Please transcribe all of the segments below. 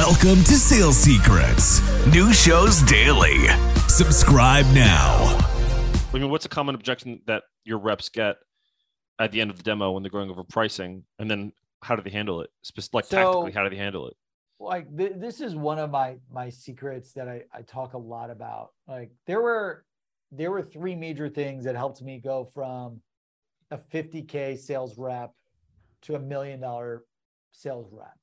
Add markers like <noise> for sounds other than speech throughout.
Welcome to Sales Secrets. New shows daily. Subscribe now. I mean, what's a common objection that your reps get at the end of the demo when they're going over pricing, and then how do they handle it? Like So- tactically, how do they handle it? like th- this is one of my my secrets that I, I talk a lot about like there were there were three major things that helped me go from a 50k sales rep to a million dollar sales rep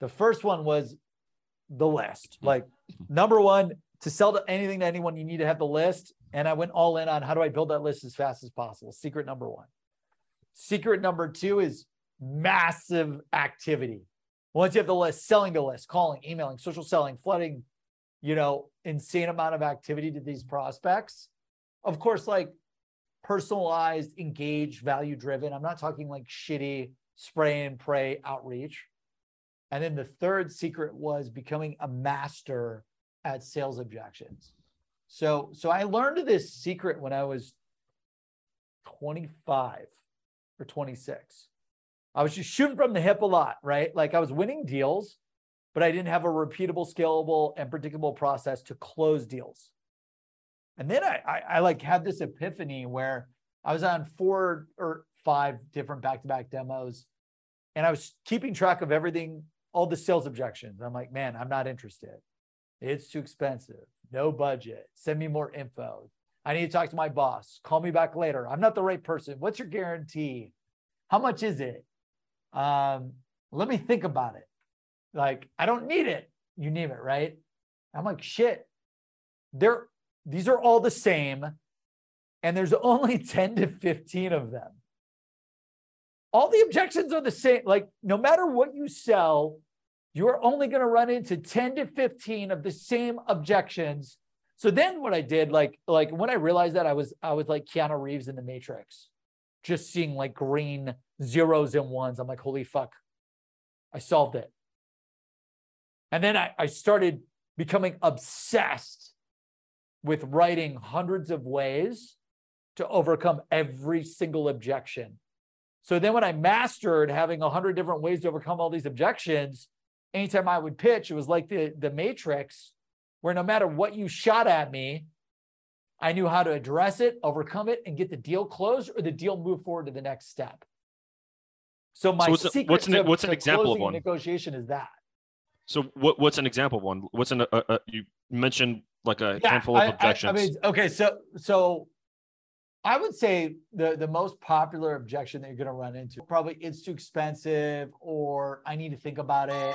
the first one was the list mm-hmm. like number one to sell to anything to anyone you need to have the list and i went all in on how do i build that list as fast as possible secret number one secret number two is massive activity once you have the list, selling the list, calling, emailing, social selling, flooding, you know, insane amount of activity to these prospects. Of course, like personalized, engaged, value driven. I'm not talking like shitty spray and pray outreach. And then the third secret was becoming a master at sales objections. So, so I learned this secret when I was 25 or 26. I was just shooting from the hip a lot, right? Like I was winning deals, but I didn't have a repeatable, scalable, and predictable process to close deals. And then I, I, I like had this epiphany where I was on four or five different back-to-back demos, and I was keeping track of everything, all the sales objections. I'm like, man, I'm not interested. It's too expensive. No budget. Send me more info. I need to talk to my boss. Call me back later. I'm not the right person. What's your guarantee? How much is it? um, let me think about it. Like, I don't need it. You name it, right? I'm like, shit. They're these are all the same, and there's <laughs> only 10 to 15 of them. All the objections are the same. Like, no matter what you sell, you're only going to run into 10 to 15 of the same objections. So then what I did, like, like when I realized that I was I was like Keanu Reeves in the Matrix, just seeing like green zeros and ones. I'm like, holy fuck, I solved it. And then I, I started becoming obsessed with writing hundreds of ways to overcome every single objection. So then when I mastered having a hundred different ways to overcome all these objections, anytime I would pitch, it was like the, the matrix, where no matter what you shot at me, I knew how to address it, overcome it, and get the deal closed or the deal move forward to the next step. So my So what's a- secret what's an- to- what's an example of a one? negotiation is that. So, what what's an example of one? What's an uh, uh, you mentioned like a handful of I- I- objections? I, mean, okay, so so I would say the the most popular objection that you're going to run into probably it's too expensive or I need to think about it.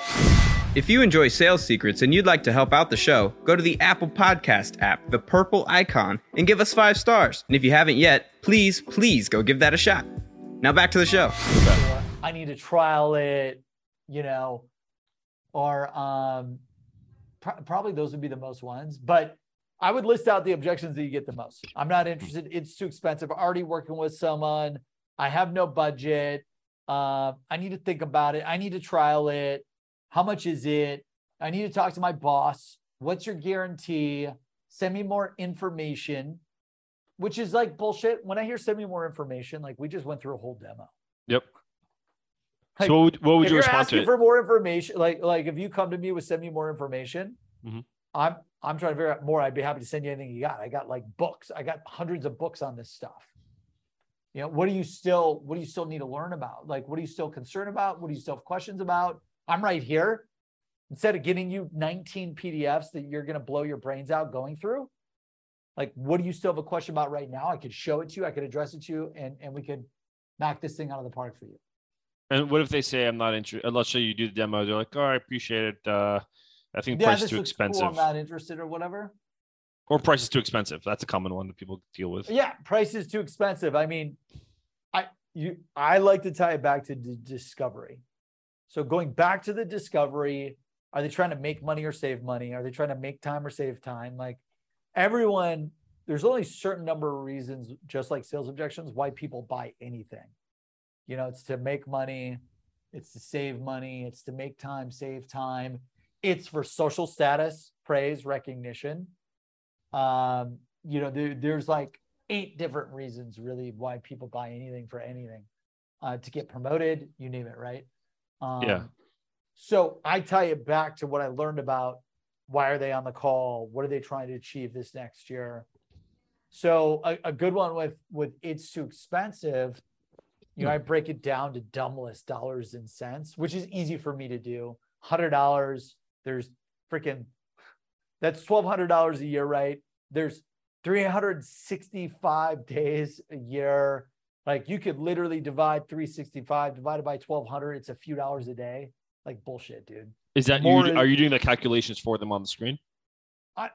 If you enjoy sales secrets and you'd like to help out the show, go to the Apple Podcast app, the purple icon, and give us five stars. And if you haven't yet, please, please go give that a shot. Now back to the show. or I need to trial it, you know, or um, pr- probably those would be the most ones. But I would list out the objections that you get the most. I'm not interested. It's too expensive. Already working with someone. I have no budget. Uh, I need to think about it. I need to trial it. How much is it? I need to talk to my boss. What's your guarantee? Send me more information, which is like bullshit. When I hear send me more information, like we just went through a whole demo. yep. Like, so, what would, what would you respond to? It? for more information, like like if you come to me with send me more information, Mhm. I'm I'm trying to figure out more. I'd be happy to send you anything you got. I got like books. I got hundreds of books on this stuff. You know, what do you still what do you still need to learn about? Like, what are you still concerned about? What do you still have questions about? I'm right here. Instead of getting you 19 PDFs that you're gonna blow your brains out going through, like what do you still have a question about right now? I could show it to you, I could address it to you, and and we could knock this thing out of the park for you. And what if they say I'm not interested? Let's say you do the demo. They're like, "Oh, I appreciate it. Uh, I think Yeah, price is too looks cool, expensive, I'm not interested or whatever. or price is too expensive." That's a common one that people deal with. Yeah, price is too expensive. I mean, I you I like to tie it back to d- discovery. So going back to the discovery, are they trying to make money or save money? Are they trying to make time or save time? Like everyone, there's only a certain number of reasons, just like sales objections, why people buy anything. You know, it's to make money, it's to save money, it's to make time, save time. It's for social status, praise, recognition. Um, you know, there, there's like eight different reasons really why people buy anything for anything. Uh, to get promoted, you name it, right? Um, Yeah. So I tie it back to what I learned about why are they on the call? What are they trying to achieve this next year? So a, a good one with with it's too expensive. You know, I break it down to dumbless dollars and cents, which is easy for me to do. Hundred dollars. There's freaking that's twelve hundred dollars a year, right? There's 365 days a year. Like you could literally divide 365 divided by 1200. It's a few dollars a day. Like bullshit, dude. Is that More you? Are you doing the calculations for them on the screen? I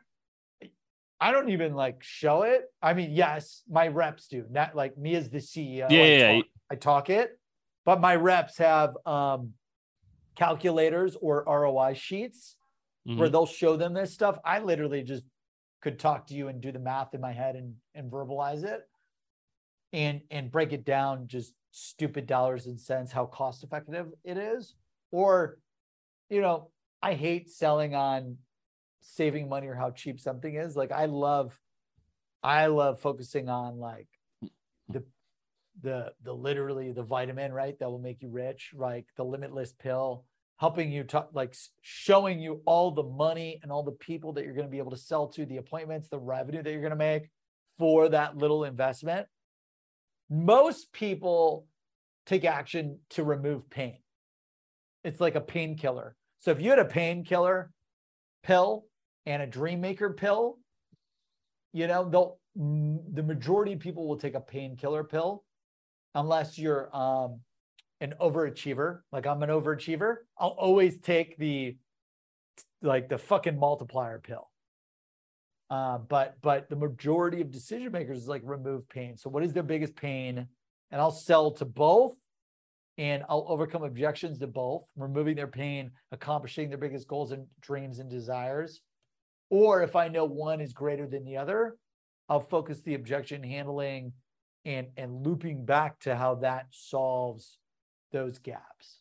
I don't even like show it. I mean, yes, my reps do. Not like me as the CEO. Yeah, I yeah, yeah. talk, I talk it, but my reps have um calculators or ROI sheets Mhm. where they'll show them this stuff. I literally just could talk to you and do the math in my head and and verbalize it and and break it down just stupid dollars and cents how cost effective it is or you know I hate selling on saving money or how cheap something is like I love I love focusing on like the the the literally the vitamin right that will make you rich like the limitless pill helping you talk like showing you all the money and all the people that you're going to be able to sell to the appointments the revenue that you're going to make for that little investment. Most people take action to remove pain. It's like a painkiller. So if you had a painkiller pill and a dream maker pill you know they'll the majority of people will take a painkiller pill unless you're um an overachiever like i'm an overachiever i'll always take the like the fucking multiplier pill. Uh, but but the majority of decision makers is like remove pain. So what is their biggest pain? And i'll sell to both and i'll overcome objections to both removing their pain accomplishing their biggest goals and dreams and desires. Or if i know one is greater than the other i'll focus the objection handling and and looping back to how that solves those gaps